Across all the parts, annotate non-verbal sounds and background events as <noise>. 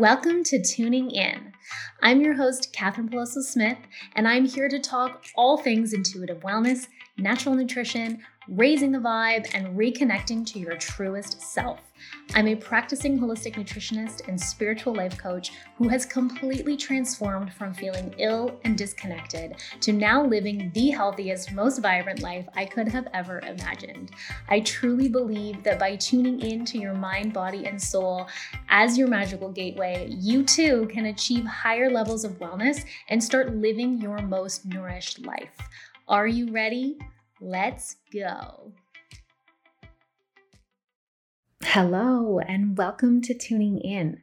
Welcome to Tuning In. I'm your host, Katherine Peloso Smith, and I'm here to talk all things intuitive wellness, natural nutrition, raising the vibe, and reconnecting to your truest self. I'm a practicing holistic nutritionist and spiritual life coach who has completely transformed from feeling ill and disconnected to now living the healthiest, most vibrant life I could have ever imagined. I truly believe that by tuning in to your mind, body, and soul as your magical gateway, you too can achieve higher levels of wellness and start living your most nourished life. Are you ready? Let's go. Hello, and welcome to Tuning In.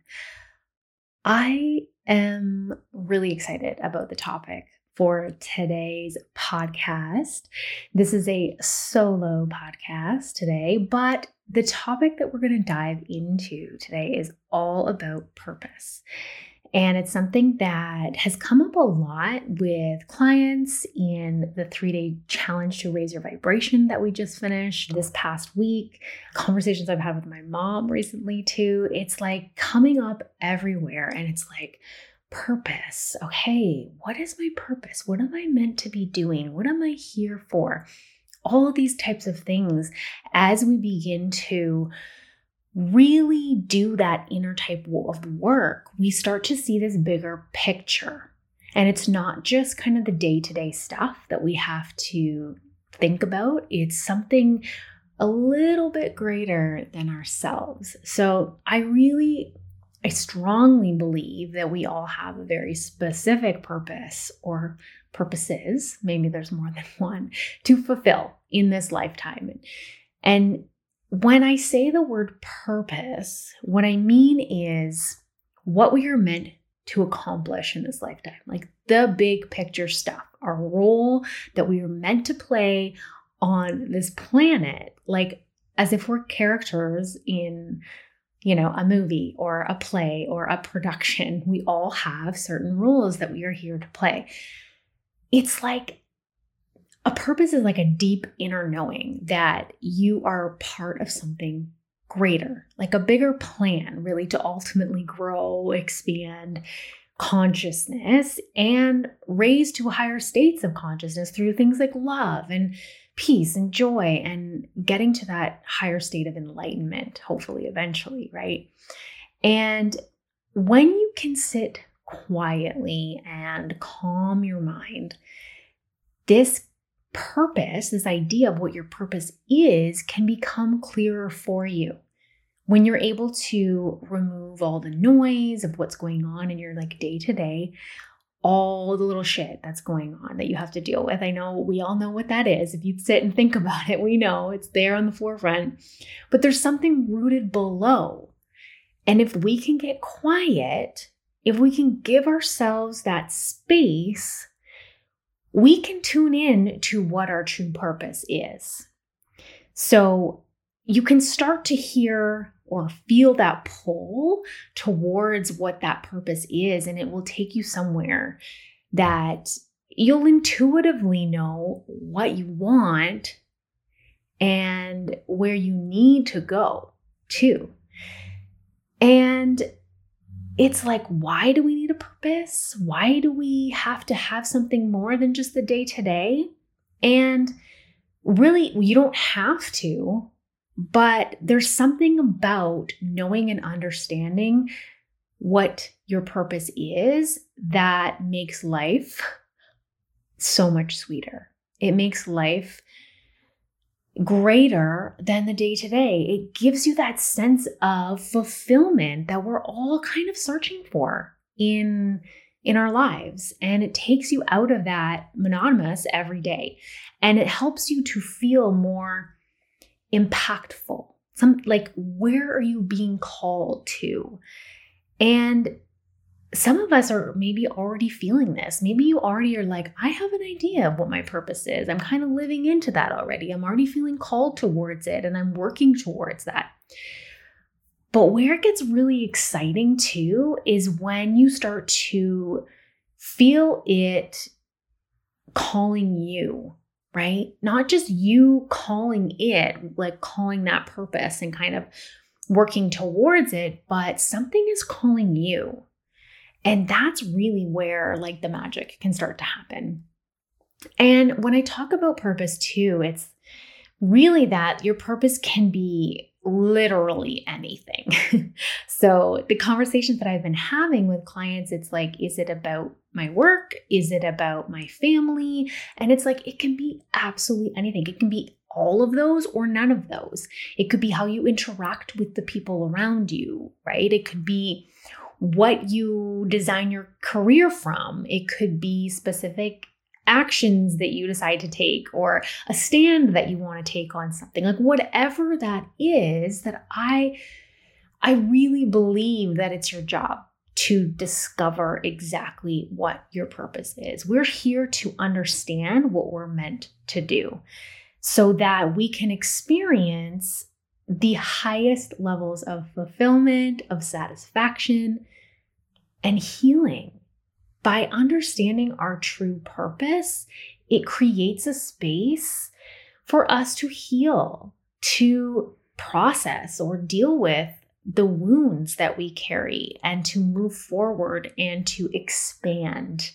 I am really excited about the topic for today's podcast. This is a solo podcast today, but the topic that we're going to dive into today is all about purpose. And it's something that has come up a lot with clients in the three day challenge to raise your vibration that we just finished this past week. Conversations I've had with my mom recently, too. It's like coming up everywhere. And it's like, purpose. Okay, what is my purpose? What am I meant to be doing? What am I here for? All of these types of things as we begin to really do that inner type of work, we start to see this bigger picture. And it's not just kind of the day to day stuff that we have to think about, it's something a little bit greater than ourselves. So I really, I strongly believe that we all have a very specific purpose or purposes, maybe there's more than <laughs> one, to fulfill in this lifetime. And when I say the word purpose, what I mean is what we are meant to accomplish in this lifetime, like the big picture stuff, our role that we are meant to play on this planet, like as if we're characters in you know, a movie or a play or a production. We all have certain roles that we are here to play. It's like a purpose is like a deep inner knowing that you are part of something greater, like a bigger plan, really, to ultimately grow, expand consciousness and raise to higher states of consciousness through things like love and peace and joy and getting to that higher state of enlightenment, hopefully, eventually, right? And when you can sit quietly and calm your mind, this purpose, this idea of what your purpose is, can become clearer for you. When you're able to remove all the noise of what's going on in your like day to day, all the little shit that's going on that you have to deal with. I know we all know what that is. If you sit and think about it, we know it's there on the forefront. But there's something rooted below. And if we can get quiet, if we can give ourselves that space we can tune in to what our true purpose is. So you can start to hear or feel that pull towards what that purpose is, and it will take you somewhere that you'll intuitively know what you want and where you need to go to. And it's like, why do we need purpose? Why do we have to have something more than just the day to day? And really, you don't have to, but there's something about knowing and understanding what your purpose is that makes life so much sweeter. It makes life greater than the day to day. It gives you that sense of fulfillment that we're all kind of searching for in in our lives and it takes you out of that monotonous every day and it helps you to feel more impactful some like where are you being called to and some of us are maybe already feeling this. Maybe you already are like, I have an idea of what my purpose is. I'm kind of living into that already. I'm already feeling called towards it and I'm working towards that. But where it gets really exciting too is when you start to feel it calling you, right? Not just you calling it, like calling that purpose and kind of working towards it, but something is calling you. And that's really where like the magic can start to happen. And when I talk about purpose too, it's really that your purpose can be literally anything. <laughs> so the conversations that I've been having with clients, it's like, is it about my work? Is it about my family? And it's like, it can be absolutely anything. It can be all of those or none of those. It could be how you interact with the people around you, right? It could be what you design your career from. It could be specific actions that you decide to take or a stand that you want to take on something like whatever that is that i i really believe that it's your job to discover exactly what your purpose is. We're here to understand what we're meant to do so that we can experience the highest levels of fulfillment of satisfaction and healing by understanding our true purpose, it creates a space for us to heal, to process or deal with the wounds that we carry and to move forward and to expand,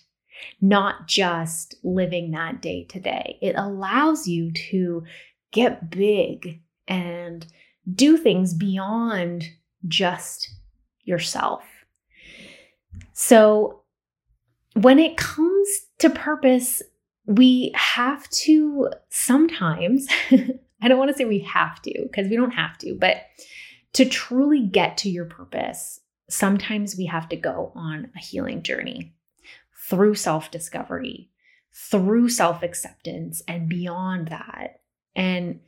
not just living that day to day. It allows you to get big and do things beyond just yourself. So, when it comes to purpose, we have to sometimes, <laughs> I don't want to say we have to because we don't have to, but to truly get to your purpose, sometimes we have to go on a healing journey through self discovery, through self acceptance, and beyond that. And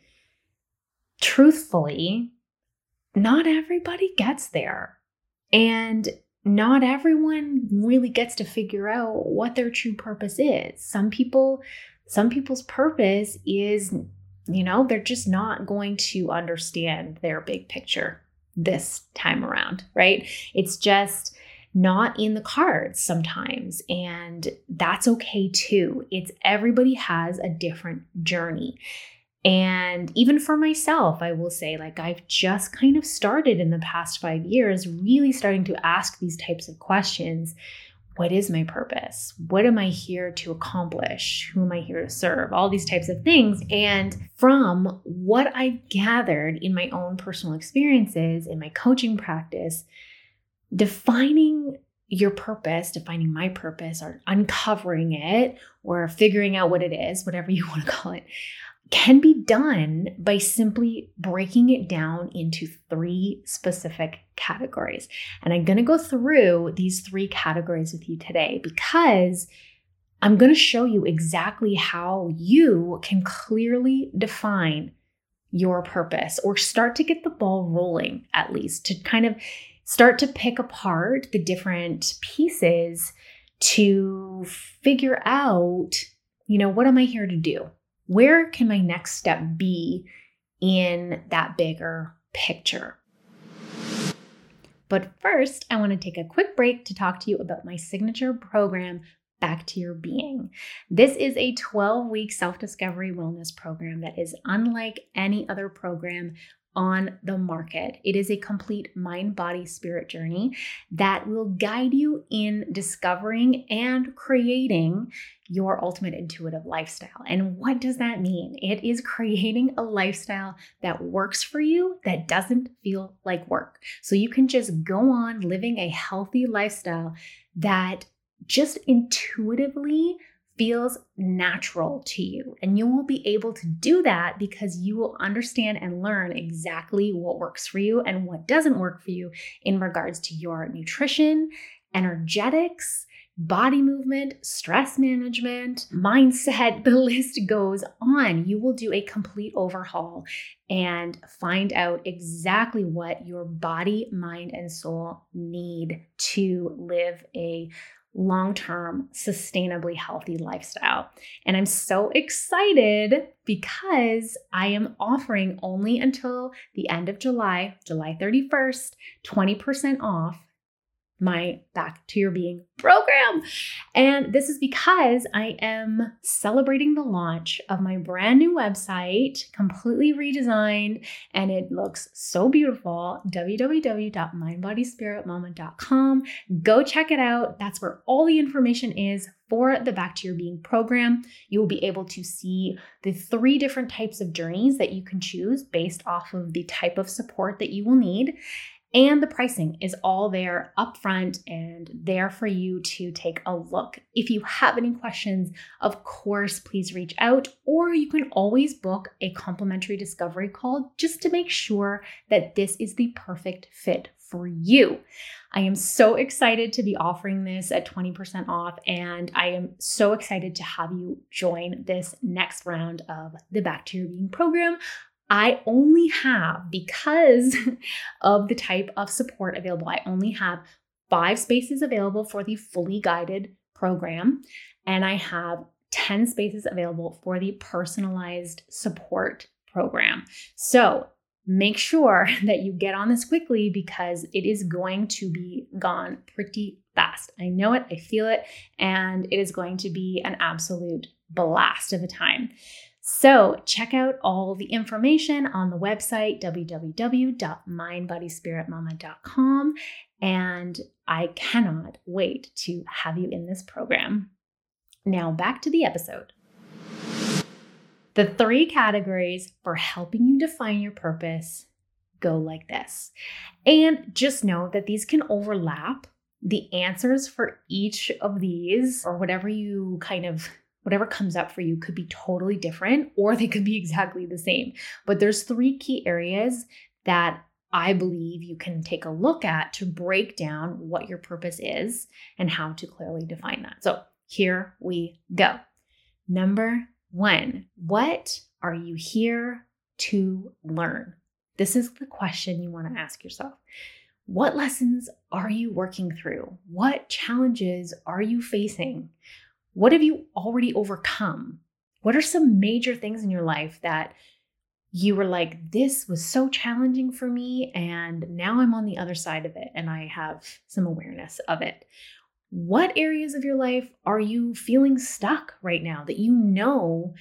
truthfully, not everybody gets there. And not everyone really gets to figure out what their true purpose is. Some people some people's purpose is you know, they're just not going to understand their big picture this time around, right? It's just not in the cards sometimes and that's okay too. It's everybody has a different journey. And even for myself, I will say, like, I've just kind of started in the past five years, really starting to ask these types of questions. What is my purpose? What am I here to accomplish? Who am I here to serve? All these types of things. And from what I've gathered in my own personal experiences, in my coaching practice, defining your purpose, defining my purpose, or uncovering it, or figuring out what it is, whatever you want to call it, can be done by simply breaking it down into three specific categories. And I'm going to go through these three categories with you today because I'm going to show you exactly how you can clearly define your purpose or start to get the ball rolling, at least to kind of start to pick apart the different pieces to figure out, you know, what am I here to do? Where can my next step be in that bigger picture? But first, I want to take a quick break to talk to you about my signature program, Back to Your Being. This is a 12 week self discovery wellness program that is unlike any other program on the market. It is a complete mind, body, spirit journey that will guide you in discovering and creating your ultimate intuitive lifestyle. And what does that mean? It is creating a lifestyle that works for you, that doesn't feel like work. So you can just go on living a healthy lifestyle that just intuitively feels natural to you. And you will be able to do that because you will understand and learn exactly what works for you and what doesn't work for you in regards to your nutrition, energetics, body movement, stress management, mindset. <laughs> The list goes on. You will do a complete overhaul and find out exactly what your body, mind, and soul need to live a long term, sustainably healthy lifestyle. And I'm so excited because I am offering only until the end of July, July 31st, 20% off my Back to Your Being program. And this is because I am celebrating the launch of my brand new website, completely redesigned, and it looks so beautiful. www.mindbodyspiritmama.com. Go check it out. That's where all the information is for the Back to Your Being program. You will be able to see the three different types of journeys that you can choose based off of the type of support that you will need. And the pricing is all there upfront and there for you to take a look. If you have any questions, of course, please reach out, or you can always book a complimentary discovery call just to make sure that this is the perfect fit for you. I am so excited to be offering this at 20% off, and I am so excited to have you join this next round of the Back to Your Being program. I only have, because <laughs> of the type of support available, I only have five spaces available for the fully guided program, and I have 10 spaces available for the personalized support program. So make sure <laughs> that you get on this quickly because it is going to be gone pretty fast. I know it, I feel it, and it is going to be an absolute blast of a time. So, check out all the information on the website www.mindbodyspiritmama.com and I cannot wait to have you in this program. Now, back to the episode. The three categories for helping you define your purpose go like this. And just know that these can overlap. The answers for each of these, or whatever you kind of whatever comes up for you could be totally different or they could be exactly the same. But there's three key areas that I believe you can take a look at to break down what your purpose is and how to clearly define that. So, here we go. Number 1, what are you here to learn? This is the question you want to ask yourself. What lessons are you working through? What challenges are you facing? What have you already overcome? What are some major things in your life that you were like, this was so challenging for me, and now I'm on the other side of it and I have some awareness of it? What areas of your life are you feeling stuck right now that you know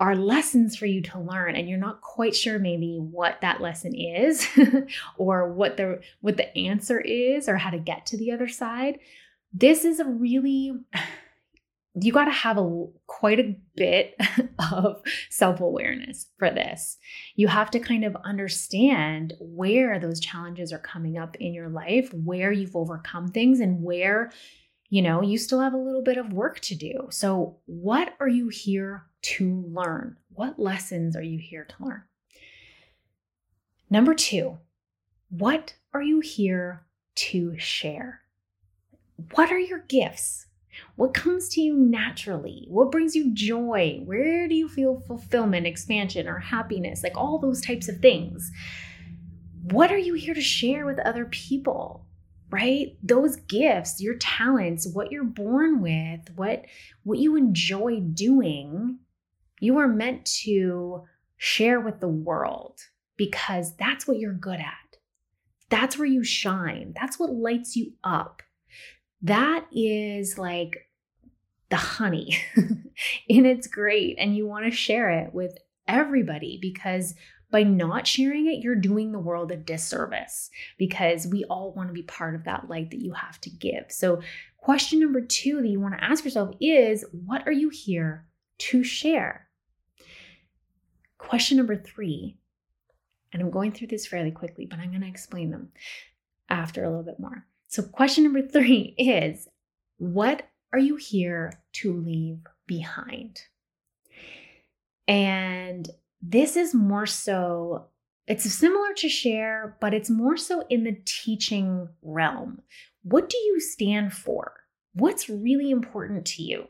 are lessons for you to learn and you're not quite sure maybe what that lesson is <laughs> or what the what the answer is or how to get to the other side? This is a really you got to have a quite a bit <laughs> of self-awareness for this. You have to kind of understand where those challenges are coming up in your life, where you've overcome things and where you know, you still have a little bit of work to do. So, what are you here to learn? What lessons are you here to learn? Number 2, what are you here to share? What are your gifts? What comes to you naturally? What brings you joy? Where do you feel fulfillment, expansion, or happiness? Like all those types of things. What are you here to share with other people? Right? Those gifts, your talents, what you're born with, what what you enjoy doing, you are meant to share with the world because that's what you're good at. That's where you shine. That's what lights you up that is like the honey <laughs> and it's great and you want to share it with everybody because by not sharing it you're doing the world a disservice because we all want to be part of that light that you have to give. So question number 2 that you want to ask yourself is what are you here to share? Question number 3 and I'm going through this fairly quickly but I'm going to explain them after a little bit more so, question number three is what are you here to leave behind? And this is more so, it's similar to share, but it's more so in the teaching realm. What do you stand for? What's really important to you?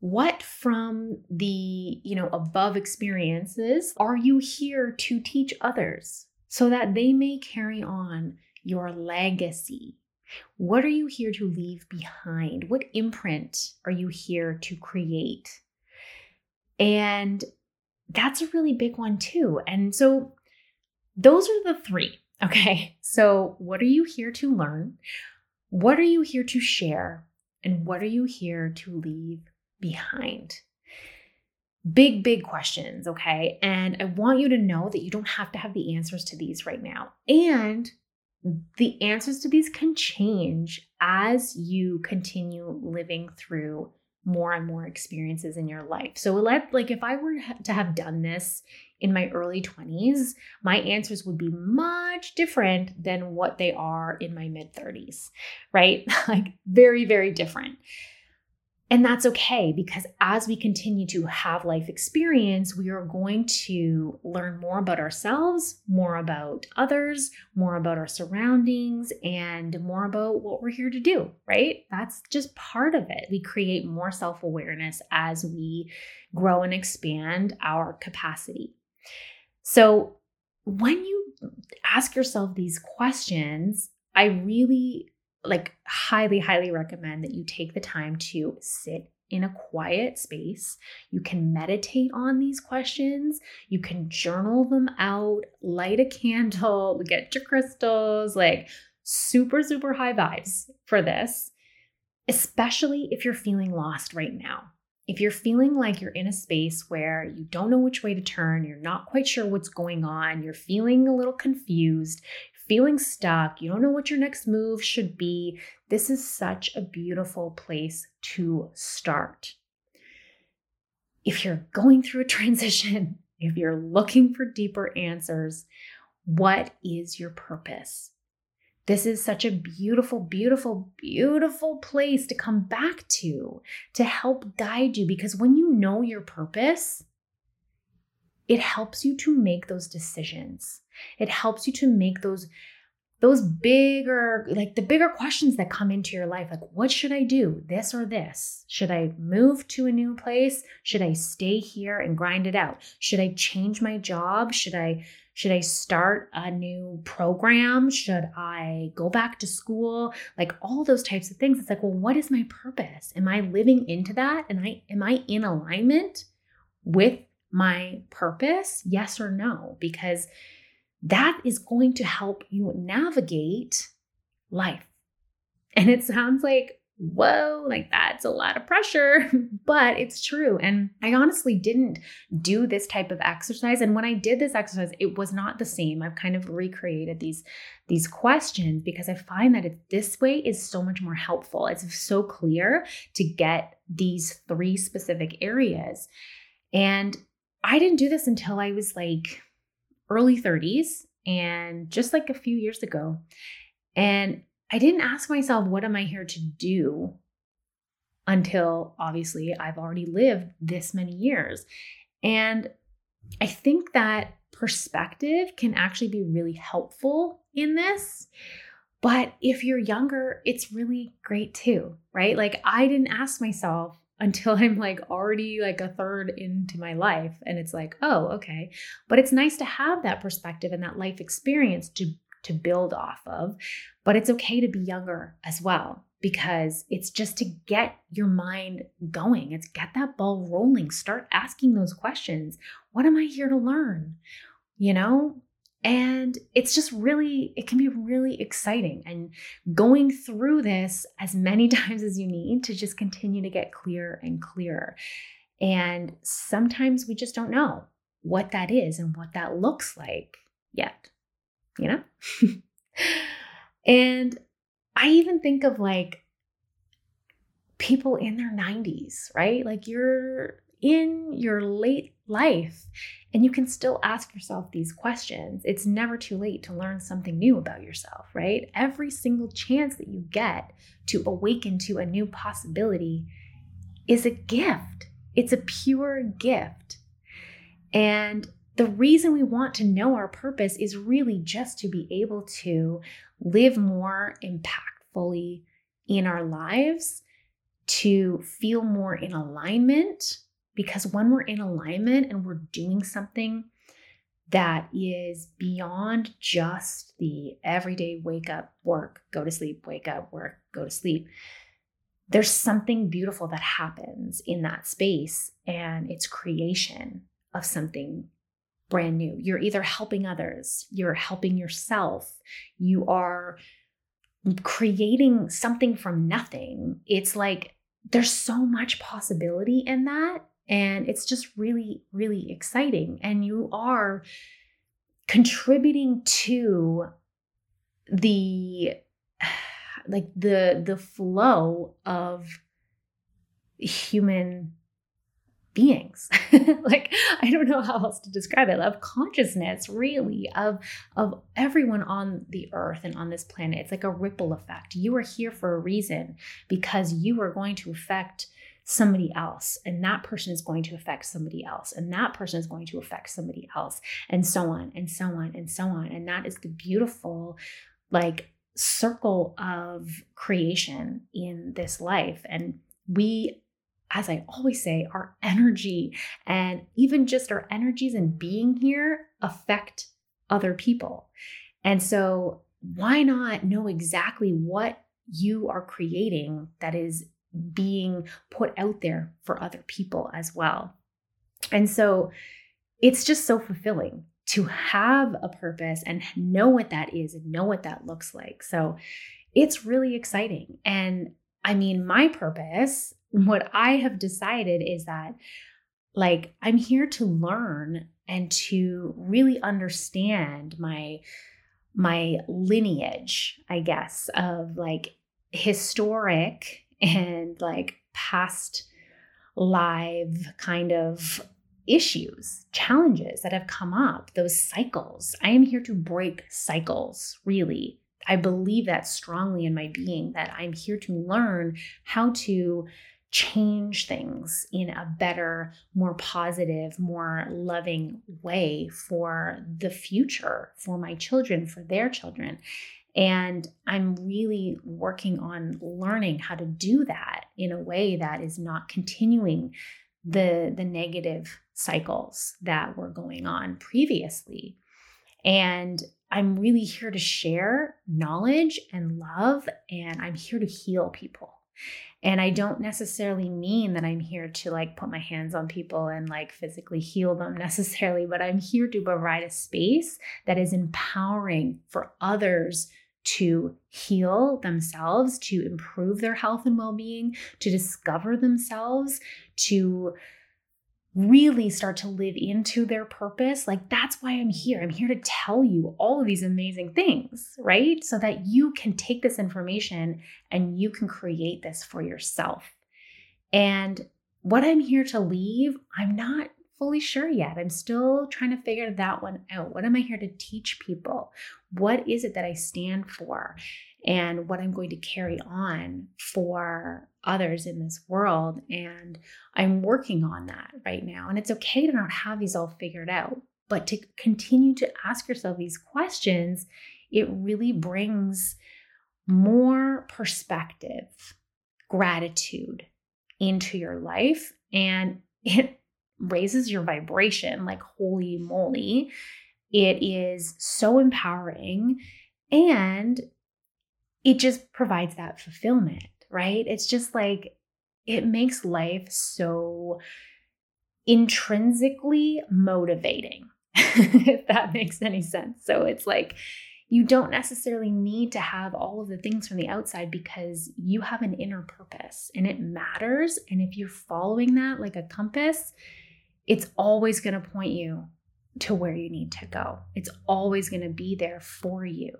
What from the, you know, above experiences are you here to teach others so that they may carry on your legacy. What are you here to leave behind? What imprint are you here to create? And that's a really big one, too. And so, those are the three. <laughs> Okay. So, what are you here to learn? What are you here to share? And what are you here to leave behind? Big, big questions, okay? And I want you to know that you don't have to have the answers to these right now. And the answers to these can change as you continue living through more and more experiences in your life. So let like if I were to have done this in my early 20s, my answers would be much different than what they are in my mid 30s, right? <laughs> like very very different. And that's okay because as we continue to have life experience, we are going to learn more about ourselves, more about others, more about our surroundings, and more about what we're here to do, right? That's just part of it. We create more self awareness as we grow and expand our capacity. So, when you ask yourself these questions, I really like highly highly recommend that you take the time to sit in a quiet space. You can meditate on these questions. You can journal them out, light a candle, <laughs> get your crystals, like super, super high vibes for this, especially if you're feeling lost right now. If you're feeling like you're in a space where you don't know which way to turn, you're not quite sure what's going on, you're feeling a little confused, feeling stuck, you don't know what your next move should be, this is such a beautiful place to start. If you're going through a <laughs> transition, if you're looking for deeper answers, what is your purpose? This is such a beautiful, beautiful, beautiful place to come back to to help guide you because when you know your purpose, it helps you to make those decisions. It helps you to make those those bigger like the bigger questions that come into your life like what should I do? This or this? Should I move to a new place? Should I stay here and grind it out? Should I change my job? Should I should I start a new program? Should I go back to school? Like all those types of things. It's like, well, what is my purpose? Am I living into that? And I am I in alignment with my purpose? Yes or no? Because that is going to help you navigate life. And it sounds like, whoa, like that's a lot of pressure, <laughs> but it's true. And I honestly didn't do this type of exercise. And when I did this exercise, it was not the same. I've kind of recreated these, these questions because I find that it, this way is so much more helpful. It's so clear to get these three specific areas. And I didn't do this until I was like early 30s and just like a few years ago. And I didn't ask myself, what am I here to do? Until obviously I've already lived this many years. And I think that perspective can actually be really helpful in this. But if you're younger, it's really great too, right? Like I didn't ask myself, until I'm like already like a third into my life. And it's like, oh, okay. But it's nice to have that perspective and that life experience to to build off of. But it's okay to be younger as well because it's just to get your mind going. It's get that ball rolling. Start asking those questions. What am I here to learn? You know, and it's just really, it can be really exciting. And going through this as many <laughs> times as you need to just continue to get clearer and clearer. And sometimes we just don't know what that is and what that looks like yet, you know? <laughs> and I even think of like people in their 90s, right? Like you're in your late life and you can still ask yourself these questions. It's never too late to learn something new about yourself, right? Every single chance that you get to awaken to a new possibility is a gift. It's a pure gift. And the reason we want to know our purpose is really just to be able to live more impactfully in our lives, to feel more in alignment because when we're in alignment and we're doing something that is beyond just the everyday wake up, work, go to sleep, wake up, work, go to sleep, there's something beautiful that happens in that space and it's creation of something brand new. You're either helping others, you're helping yourself, you are creating something from nothing. It's like there's so much possibility in that. And it's just really, really exciting. And you are contributing to the <sighs> like the the flow of human beings. <laughs> Like i don't know how else to describe it. Of consciousness really of of everyone on the earth and on this planet. It's like a ripple effect. You are here for a reason because you are going to affect somebody else and that person is going to affect somebody else and that person is going to affect somebody else and so on and so on and so on and that is the beautiful like circle of creation in this life and we as I always say, our energy and even just our energies and being here affect other people. And so, why not know exactly what you are creating that is being put out there for other people as well? And so, it's just so fulfilling to have a purpose and know what that is and know what that looks like. So, it's really exciting. And I mean, my purpose what I have decided is that, like, I'm here to learn and to really understand my my lineage i guess of like historic and like past live kind of issues, challenges that have come up, those cycles. I am here to break cycles, really. I believe that strongly in my being that I'm here to learn how to change things in a better, more positive, more loving way for the future, for my children, for their children. And I'm really working on learning how to do that in a way that is not continuing the, the negative cycles that were going on previously. And I'm really here to share knowledge and love, and I'm here to heal people. And I don't necessarily mean that I'm here to like put my hands on people and like physically heal them <laughs> necessarily, but I'm here to provide a space that is empowering for others to heal themselves, to improve their health and well being, to discover themselves, to really start to live into their purpose, like that's why I'm here. I'm here to tell you all of these amazing things, right? So that you can take this information and you can create this for yourself. And what I'm here to leave, I'm not fully sure yet. I'm still trying to figure that one out. What am I here to teach people? What is it that I stand for? And what I'm going to carry on for others in this world. And I'm working on that right now. And it's okay to not have these all figured out, but to continue to ask yourself these questions, it really brings more perspective, gratitude into your life. And it raises your vibration like holy moly. It is so empowering and it just provides that fulfillment right? It's just like it makes life so intrinsically motivating, <laughs> if that makes any sense. So it's like you don't necessarily need to have all of the things from the outside because you have an inner purpose and it matters. And if you're following that like a compass, it's always going to point you to where you need to go. It's always going to be there for you.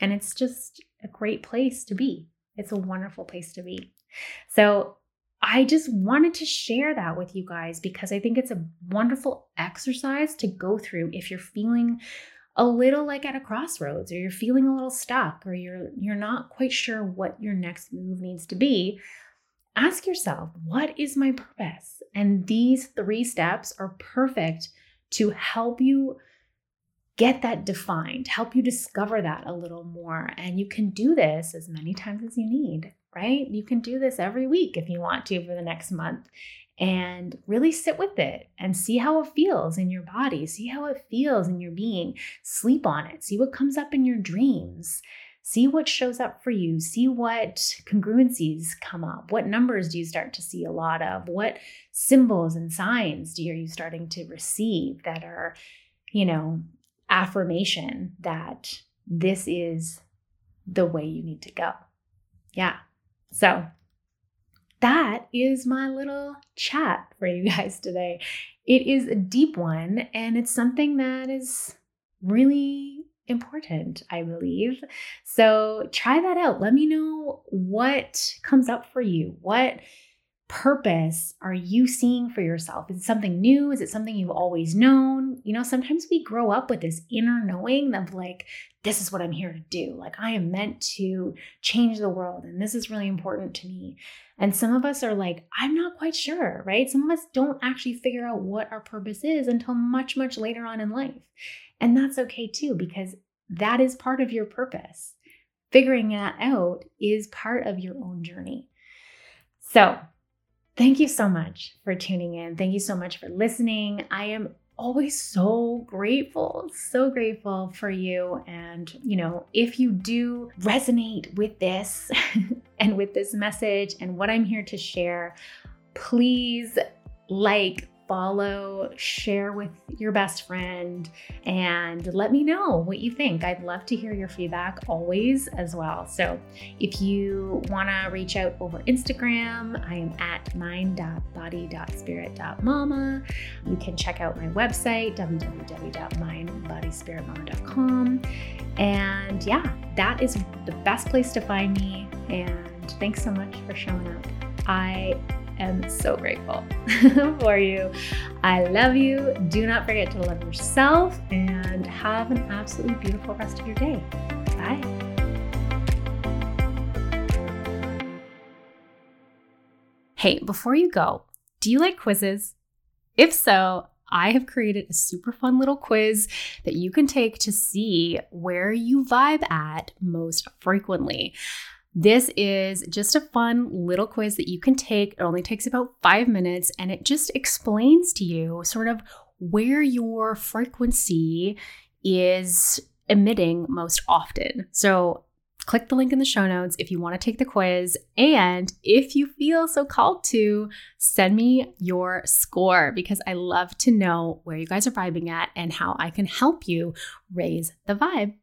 And it's just a great place to be. It's a wonderful place to be. So I just wanted to share that with you guys because I think it's a wonderful exercise to go through if you're feeling a little like at a crossroads or you're feeling a little stuck or you're you're not quite sure what your next move needs to be. Ask yourself, what is my purpose? And these 3 steps are perfect to help you get that defined, help you discover that a little more. And you can do this as many times as you need, right? You can do this every week if you want to for the next month and really sit with it and see how it feels in your body, see how it feels in your being. Sleep on it, see what comes up in your dreams. See what shows up for you. See what congruencies come up. What numbers do you start to see a lot of? What symbols and signs do you, are you starting to receive that are, you know, affirmation that this is the way you need to go. Yeah. So that is my little chat for you <laughs> guys today. It is a deep one and it's something that is really important, I believe. So try that out. Let me know what comes up for you. What purpose are you seeing for yourself? Is it something new? Is it something you've always known? You know, sometimes we grow up with this inner knowing of like, this is what I'm here to do. Like, I am meant to change the world, and this is really important to me. And some of us are like, I'm not quite sure, right? Some of us don't actually figure out what our purpose is until much, much later on in life. And that's okay too, because that is part of your purpose. Figuring that out is part of your own journey. So, Thank you so much for tuning in. Thank you so much for listening. I am always so grateful, so grateful for you. And, you know, if you do resonate with this <laughs> and with this message and what I'm here to share, please like, follow, share with your best friend, and let me know what you think. I'd love to hear your feedback always as well. So if you want to reach out over Instagram, I am at mind.body.spirit.mama. You can check out my website, www.mindbodyspiritmama.com. And yeah, that is the best place to find me. And thanks so much for showing up. I am so grateful <laughs> for you. I love you. Do not forget to love yourself and have an absolutely beautiful rest of your day. Bye. Hey, before you go, do you like quizzes? If so, I have created a super fun little quiz that you can take to see where you vibe at most frequently. This is just a fun little quiz that you can take. It only takes about five minutes and it just explains to you sort of where your frequency is emitting most often. So, click the link in the show notes if you want to take the quiz. And if you feel so called to, send me your score because I love to know where you guys are vibing at and how I can help you raise the vibe.